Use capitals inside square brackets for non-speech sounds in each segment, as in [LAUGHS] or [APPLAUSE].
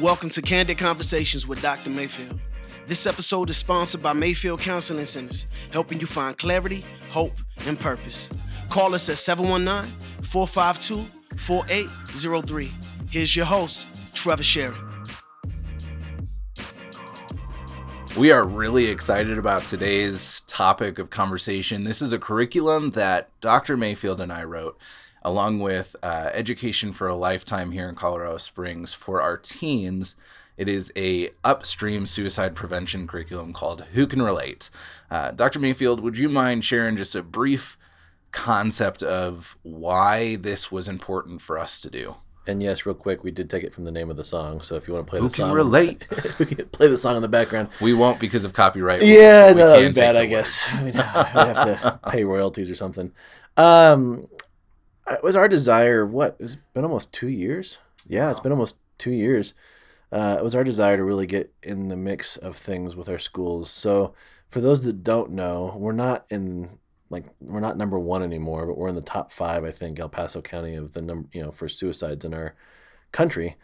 Welcome to Candid Conversations with Dr. Mayfield. This episode is sponsored by Mayfield Counseling Centers, helping you find clarity, hope, and purpose. Call us at 719 452 4803. Here's your host, Trevor Sherry. We are really excited about today's topic of conversation. This is a curriculum that Dr. Mayfield and I wrote along with uh, Education for a Lifetime here in Colorado Springs for our teens. It is a upstream suicide prevention curriculum called Who Can Relate. Uh, Dr. Mayfield, would you mind sharing just a brief concept of why this was important for us to do? And yes, real quick, we did take it from the name of the song. So if you want to play Who the can song, relate? [LAUGHS] we can play the song in the background. We won't because of copyright. Yeah, we no, that'd be bad. I guess [LAUGHS] we'd, we'd [LAUGHS] have to pay royalties or something. Um, it was our desire. What? It's been almost two years. Yeah, it's been almost two years. Uh, it was our desire to really get in the mix of things with our schools. So, for those that don't know, we're not in like we're not number one anymore, but we're in the top five. I think El Paso County of the number you know for suicides in our country.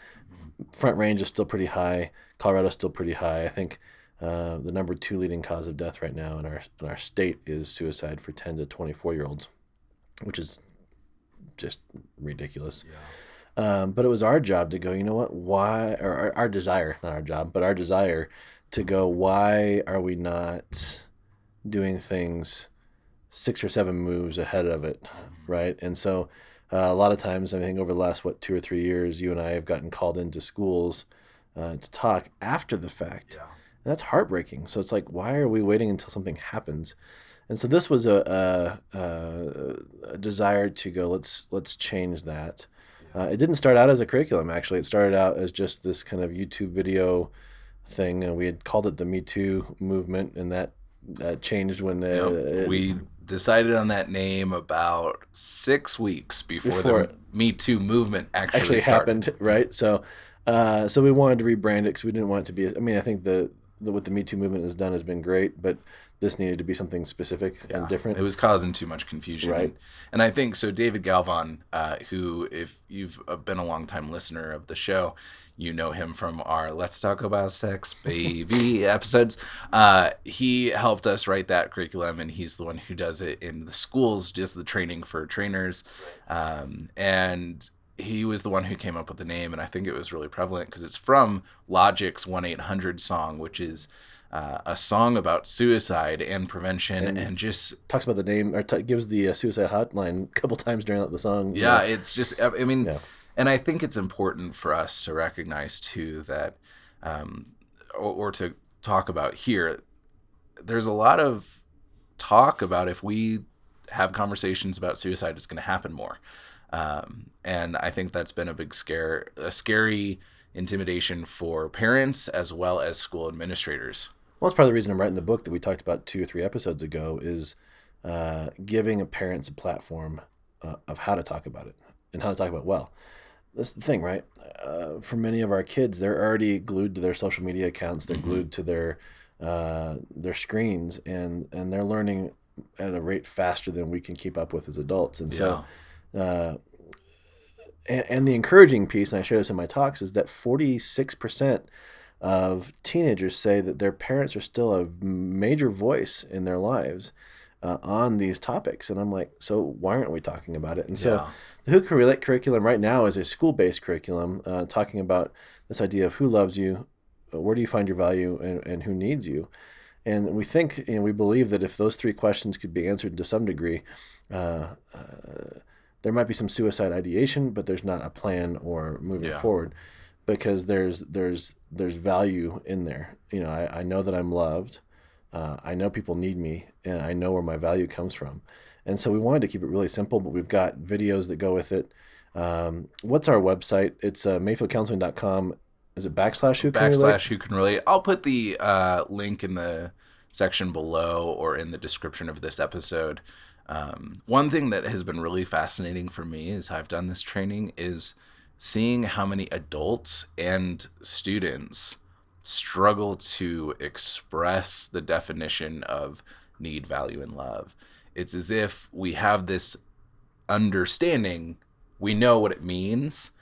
Front Range is still pretty high. Colorado's still pretty high. I think uh, the number two leading cause of death right now in our in our state is suicide for ten to twenty four year olds, which is just ridiculous. Yeah. Um, but it was our job to go. You know what? Why? Or our, our desire, not our job, but our desire to go. Why are we not doing things six or seven moves ahead of it, right? And so uh, a lot of times, I think over the last what two or three years, you and I have gotten called into schools uh, to talk after the fact. Yeah. And that's heartbreaking. So it's like, why are we waiting until something happens? And so this was a, a, a, a desire to go. Let's let's change that. Uh, it didn't start out as a curriculum. Actually, it started out as just this kind of YouTube video thing, and we had called it the Me Too movement, and that that changed when uh, Yep. it- we decided on that name about six weeks before, Before- the Me Too movement actually, actually happened, right? So, uh, so we wanted to rebrand it because we didn't want it to be. I mean, I think the, the what the Me Too movement has done has been great, but this needed to be something specific and different. It was causing too much confusion. Right. And I think so. David Galvan, uh, who, if you've uh, been a long time listener of the show, you know him from our Let's Talk About Sex Baby [LAUGHS] episodes. Uh, he helped us write that curriculum, and he's the one who does it in the schools, just the training for trainers. Um, and he was the one who came up with the name, and I think it was really prevalent because it's from Logic's 1 800 song, which is. Uh, a song about suicide and prevention and, just Talks about the name or t- gives the uh, suicide hotline a [LAUGHS] couple times during the song. you yeah it's just i I mean Yeah. and i think it's important for us to recognize too that um or, or to talk about here there's a lot of talk about if we have conversations about suicide it's going to happen more um and i think that's been a big scare a scary intimidation for parents as well as school administrators Well, that's part of the reason I'm writing the book that we talked about two or three episodes ago is uh, giving parents a platform uh, of how to talk about it and how to talk about it well. That's the thing, right? Uh, for many of our kids, they're already glued to their social media accounts. They're glued to their uh, their screens, and and they're learning at a rate faster than we can keep up with as adults. And so, uh, and, and the encouraging piece, and I share this in my talks, is that forty six percent of teenagers say that their parents are still a major voice in their lives uh, on these topics. And I'm like, so why aren't we talking about it? And so Yeah. the Who Can Relate curriculum right now is a school based curriculum uh, talking about this idea of who loves you, uh, where do you find your value, and, and who needs you. And we think, you know, we believe that if those three questions could be answered to some degree, uh, uh, there might be some suicide ideation, but there's not a plan or moving Yeah. forward because there's there's there's value in there. You know, I, I know that I'm loved. Uh, I know people need me, and I know where my value comes from. And so we wanted to keep it really simple, but we've got videos that go with it. Um, what's our website? It's uh, mayfieldcounseling.com. Is it backslash who can relate? backslash who can relate. I'll put the uh, link in the section below or in the description of this episode. Um, one thing that has been really fascinating for me as I've done this training is seeing how many adults and students struggle to express the definition of need, value, and love. It's as if we have this understanding, we know what it means,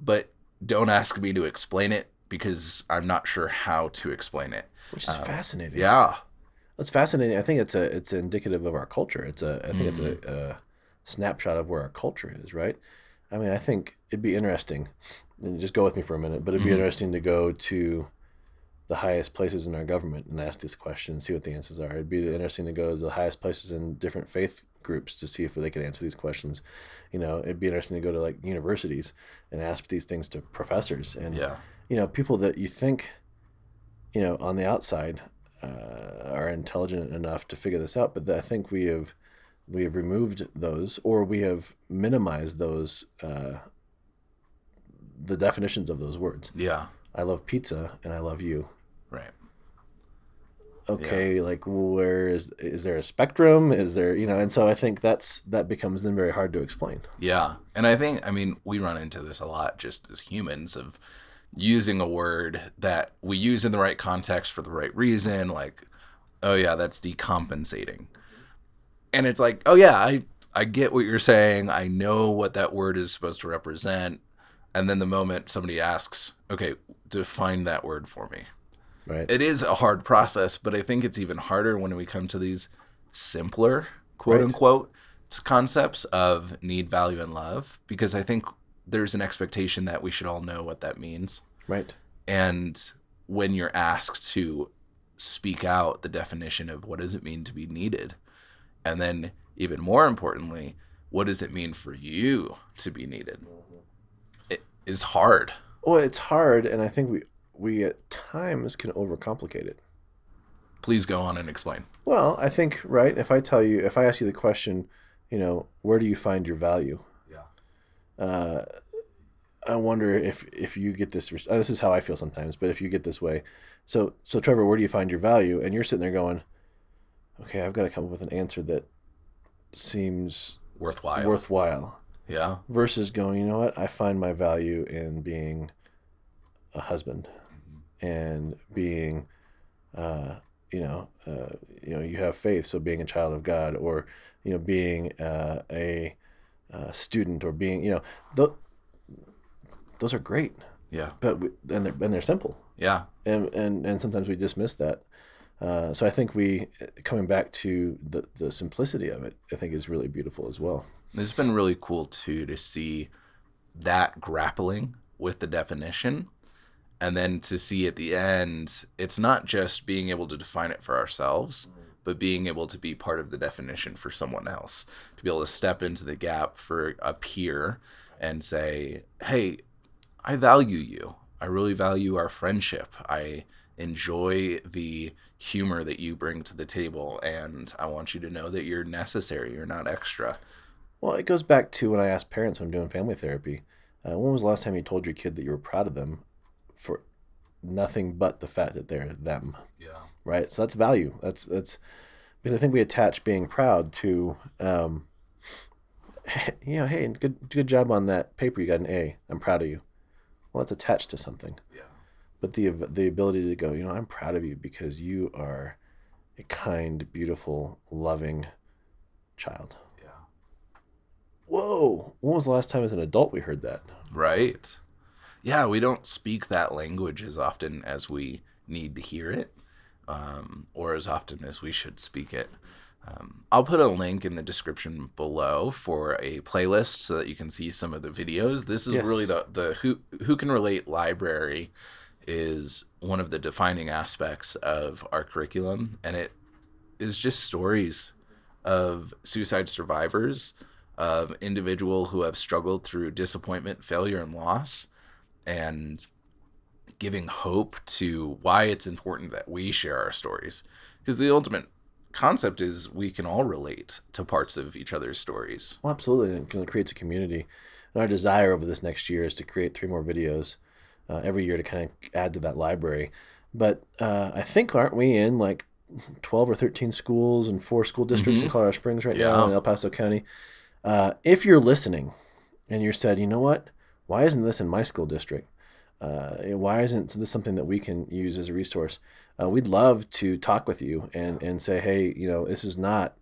but don't ask me to explain it because I'm not sure how to explain it. which is fascinating. Yeah. It's fascinating. I think it's a it's indicative of our culture. It's a I think it's Mm-hmm. a, a snapshot of where our culture is, right? I mean, I think it'd be interesting. And just go with me for a minute, but it'd be Mm-hmm. interesting to go to the highest places in our government and ask this question and see what the answers are. It'd be interesting to go to the highest places in different faith groups to see if they could answer these questions. You know, it'd be interesting to go to like universities and ask these things to professors and Yeah. you know people that you think you know on the outside uh, are intelligent enough to figure this out but i think we have we have removed those or we have minimized those uh, the definitions of those words Yeah. i love pizza and i love you Right. okay like where is is there a spectrum is there you know and so i think that's that becomes then very hard to explain Yeah. And I think, I mean, we run into this a lot just as humans of using a word that we use in the right context for the right reason. Like, oh, yeah, that's decompensating. And it's like, oh, yeah, I, I get what you're saying. I know what that word is supposed to represent. And then the moment somebody asks, okay, define that word for me. right It is a hard process, but I think it's even harder when we come to these simpler, quote Right. unquote, concepts of need, value, and love, because I think there's an expectation that we should all know what that means. right And when you're asked to speak out the definition of what does it mean to be needed, and then even more importantly, what does it mean for you to be needed, it is hard. well it's hard and i think we we at times can overcomplicate it Please go on and explain. Well, I think right. If I tell you, if I ask you the question, you know, where do you find your value? Yeah. Uh, I wonder if if you get this. res- uh, This is how I feel sometimes. But if you get this way, so so Trevor, where do you find your value? And you're sitting there going, okay, I've got to come up with an answer that seems Worthwhile. worthwhile. yeah. Versus going, you know what? I find my value in being a husband and being, uh, you know, uh, you know, you have faith, so being a child of God, or you know, being uh, a uh, student, or being, you know, th- those are great, Yeah. but we, and they're and they're simple, Yeah. and and and sometimes we dismiss that. Uh, so I think we coming back to the the simplicity of it, I think is really beautiful as well. It's been really cool too to see that grappling with the definition and then to see at the end it's not just being able to define it for ourselves but being able to be part of the definition for someone else to be able to step into the gap for a peer and say hey i value you i really value our friendship i enjoy the humor that you bring to the table and i want you to know that you're necessary you're not extra Well, it goes back to when I ask parents when I'm doing family therapy, uh, when was the last time you told your kid that you were proud of them for nothing but the fact that they're them, yeah right? So that's value. That's that's because I think we attach being proud to, um, [LAUGHS] you know, hey, good good job on that paper. You got an A. I'm proud of you. Well, it's attached to something, yeah but the the ability to go, you know, I'm proud of you because you are a kind, beautiful, loving child. yeah Whoa! When was the last time as an adult we heard that? Right. Yeah, we don't speak that language as often as we need to hear it, um, or as often as we should speak it. Um, I'll put a link in the description below for a playlist so that you can see some of the videos. This is Yes. really the the who who can relate library is one of the defining aspects of our curriculum, and it is just stories of suicide survivors, of individual who have struggled through disappointment, failure, and loss, and giving hope to why it's important that we share our stories. Because the ultimate concept is we can all relate to parts of each other's stories. Well, absolutely. and It creates a community. And our desire over this next year is to create three more videos uh, every year to kind of add to that library. But uh, I think, aren't we in like 12 or 13 schools and four school districts in Colorado Springs right now in El Paso County? Uh, if you're listening and you're said, you know what? Why isn't this in my school district? Uh, why isn't this something that we can use as a resource? Uh, we'd love to talk with you and, and say, hey, you know, this is not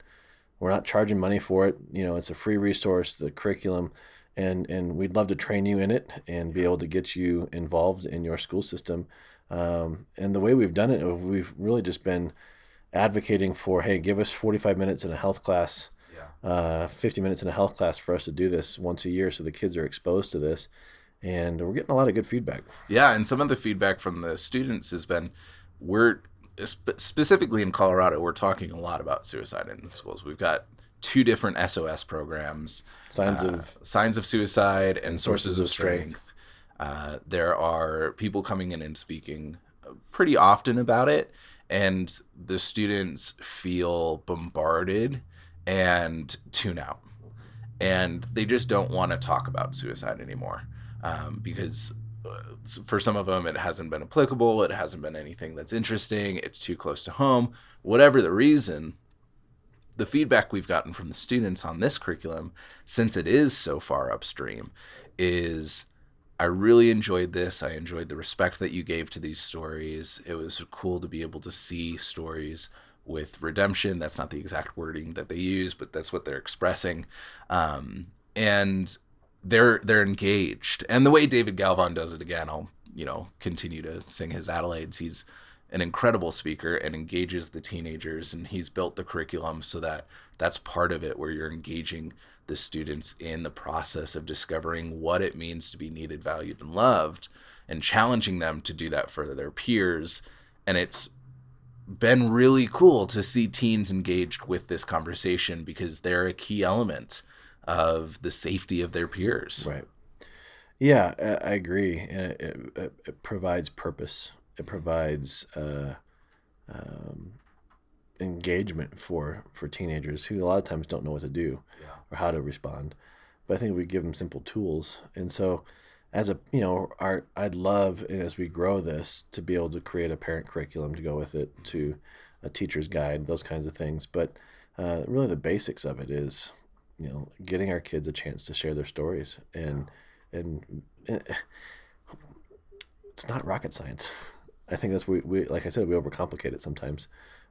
we're not charging money for it. You know, it's a free resource, the curriculum, and and we'd love to train you in it and be able to get you involved in your school system. Um, and the way we've done it, we've really just been advocating for, hey, give us 45 minutes in a health class, Yeah. uh, 50 minutes in a health class for us to do this once a year, so the kids are exposed to this, and we're getting a lot of good feedback. Yeah, and some of the feedback from the students has been we're spe- specifically in Colorado, we're talking a lot about suicide in schools. We've got two different SOS programs, Signs uh, of signs of suicide and, sources, sources of of strength. strength. Uh, there are people coming in and speaking pretty often about it, and the students feel bombarded and tune out, and they just don't want to talk about suicide anymore um, because uh, for some of them it hasn't been applicable, it hasn't been anything that's interesting, it's too close to home, whatever the reason the feedback we've gotten from the students on this curriculum, since it is so far upstream, is I really enjoyed this. I enjoyed the respect that you gave to these stories. It was cool to be able to see stories with redemption. That's not the exact wording that they use, but that's what they're expressing. Um, and they're they're engaged. And the way David Galvan does it again, I'll you know continue to sing his accolades. He's an incredible speaker and engages the teenagers and he's built the curriculum so that that's part of it where you're engaging the students in the process of discovering what it means to be needed valued and loved and challenging them to do that for their peers and it's been really cool to see teens engaged with this conversation because they're a key element of the safety of their peers Right. Yeah, I agree. It, it, it provides purpose. It provides uh, um, engagement for for teenagers who a lot of times don't know what to do Yeah. or how to respond. But I think we give them simple tools, and so as a you know, our I'd love and as we grow this to be able to create a parent curriculum to go with it, to a teacher's guide, those kinds of things. But uh, really, the basics of it is you know getting our kids a chance to share their stories and and eh, it's not rocket science i think that's we, we like i said we overcomplicate it sometimes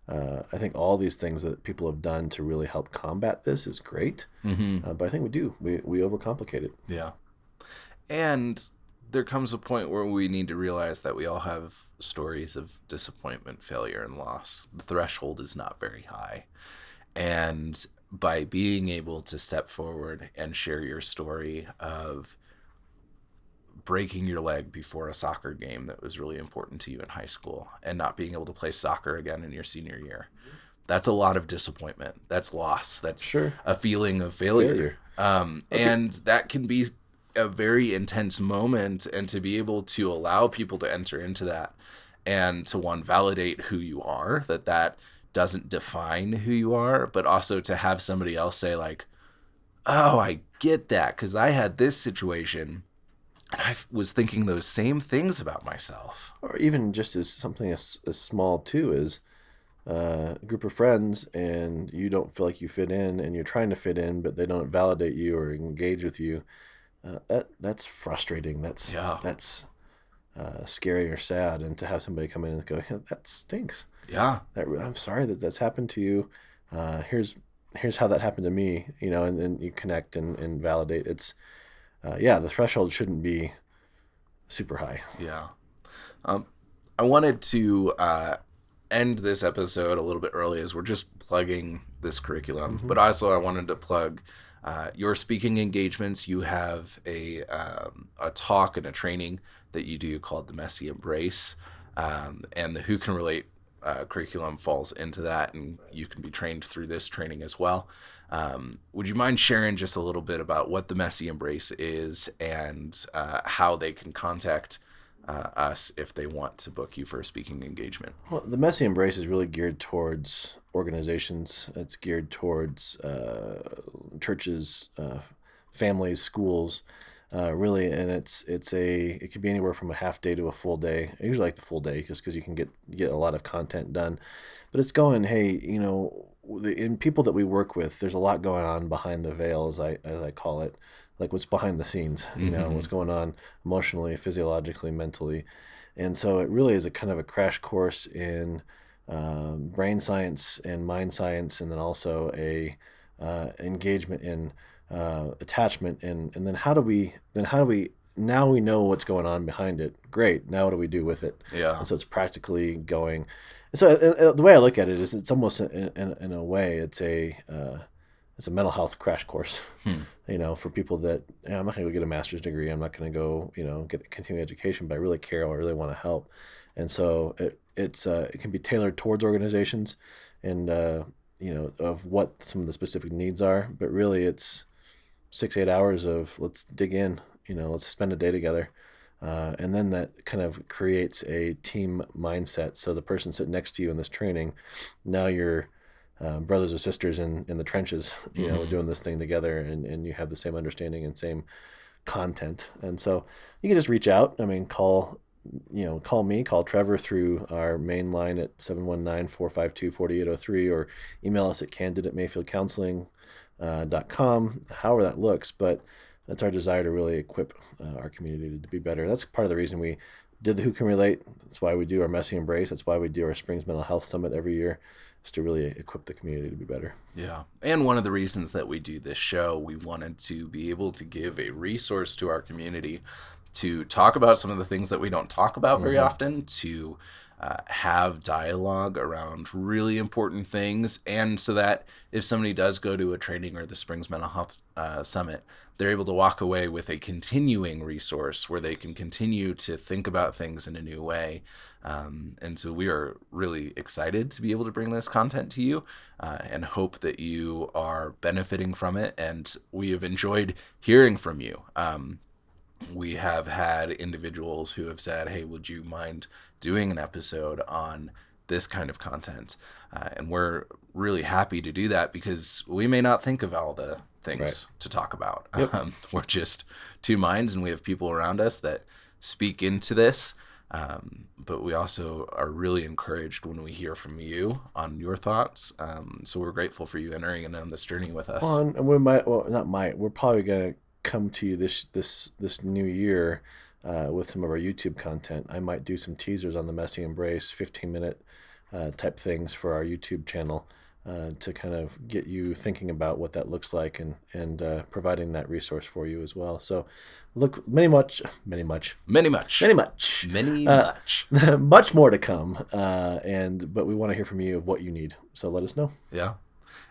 uh, i think all these things that people have done to really help combat this is great mm-hmm. uh, but i think we do we, we overcomplicate it Yeah. And there comes a point where we need to realize that we all have stories of disappointment, failure, and loss. The threshold is not very high. And by being able to step forward and share your story of breaking your leg before a soccer game that was really important to you in high school and not being able to play soccer again in your senior year. That's a lot of disappointment. That's loss. That's Sure. a feeling of failure. Failure. Um, And that can be a very intense moment. And to be able to allow people to enter into that and to one, validate who you are, that that doesn't define who you are, but also to have somebody else say, like, oh, I get that because I had this situation and I was thinking those same things about myself. or even just as something as, as small too as uh, a group of friends and you don't feel like you fit in and you're trying to fit in but they don't validate you or engage with you uh, that that's frustrating that's Yeah. that's uh, scary or sad and to have somebody come in and go yeah, that stinks Yeah. that i'm sorry that that's happened to you uh, here's here's how that happened to me you know and then you connect and, and validate it's uh, yeah the threshold shouldn't be super high Yeah. Um, I wanted to uh, end this episode a little bit early as we're just plugging this curriculum, but also I wanted to plug uh, your speaking engagements. You have a, um, a talk and a training that you do called the Messy Embrace, um, and the Who Can Relate uh, curriculum falls into that, and you can be trained through this training as well. Um, would you mind sharing just a little bit about what the Messy Embrace is and uh, how they can contact uh, us if they want to book you for a speaking engagement? Well, the Messy Embrace is really geared towards organizations. It's geared towards uh, churches, uh, families, schools, uh, really, and it's it's a it could be anywhere from a half day to a full day. I usually like the full day just because you can get get a lot of content done. But it's going, hey, you know, in people that we work with, there's a lot going on behind the veil, as I as I call it, like what's behind the scenes. You know, what's going on emotionally, physiologically, mentally, and so it really is a kind of a crash course in um, brain science and mind science, and then also a uh, engagement in uh, attachment, and and then how do we then how do we now we know what's going on behind it. Great. Now what do we do with it? Yeah. And so it's practically going. So uh, uh, the way I look at it is, it's almost in, in, in a way, it's a uh, it's a mental health crash course. Hmm. You know, for people that you know, I'm not going to go get a master's degree. I'm not going to go you know get a continuing education, but I really care. I really want to help, and so it it's uh, it can be tailored towards organizations, and uh, you know of what some of the specific needs are. But really, it's six eight hours of let's dig in you know let's spend a day together. Uh, and then that kind of creates a team mindset. So the person sitting next to you in this training now you're uh, brothers or sisters in, in the trenches you know Mhm. doing this thing together and, and you have the same understanding and same content. And so you can just reach out. I mean call you know call me call trevor through our main line at 719-452-4803 or email us at candid at mayfieldcounseling uh, dot com however that looks but that's our desire to really equip uh, our community to be better. That's part of the reason we did the Who Can Relate. That's why we do our Messy Embrace. That's why we do our Springs Mental Health Summit every year, is to really equip the community to be better. Yeah. And one of the reasons that we do this show, we wanted to be able to give a resource to our community to talk about some of the things that we don't talk about very Mhm. often, to uh, have dialogue around really important things, and so that if somebody does go to a training or the Springs Mental Health uh, Summit, they're able to walk away with a continuing resource where they can continue to think about things in a new way. Um, and so we are really excited to be able to bring this content to you uh, and hope that you are benefiting from it. And we have enjoyed hearing from you. Um, we have had individuals who have said, Hey, would you mind doing an episode on this kind of content? Uh, and we're really happy to do that because we may not think of all the things Right. to talk about. Yep. [LAUGHS] Um, we're just two minds, and we have people around us that speak into this. Um, but we also are really encouraged when we hear from you on your thoughts. Um, so we're grateful for you entering in on this journey with us. Well, and and we might, well, not might, we're probably going to come to you this, this, this new year uh, with some of our YouTube content. I might do some teasers on the Messy Embrace, 15 minute uh, type things for our YouTube channel. Uh, to kind of get you thinking about what that looks like and and uh, providing that resource for you as well. So, look, many much, many much, Many much. many much, Many Uh, much. [LAUGHS] much more to come. Uh, and but we want to hear from you of what you need. So let us know. Yeah.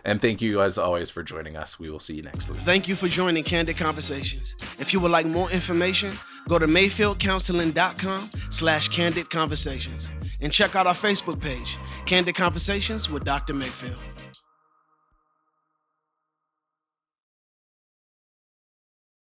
And thank you as always for joining us. We will see you next week. Thank you for joining Candid Conversations. If you would like more information, go to mayfieldcounseling.com slash candid conversations and check out our Facebook page, Candid Conversations with Dr. Mayfield.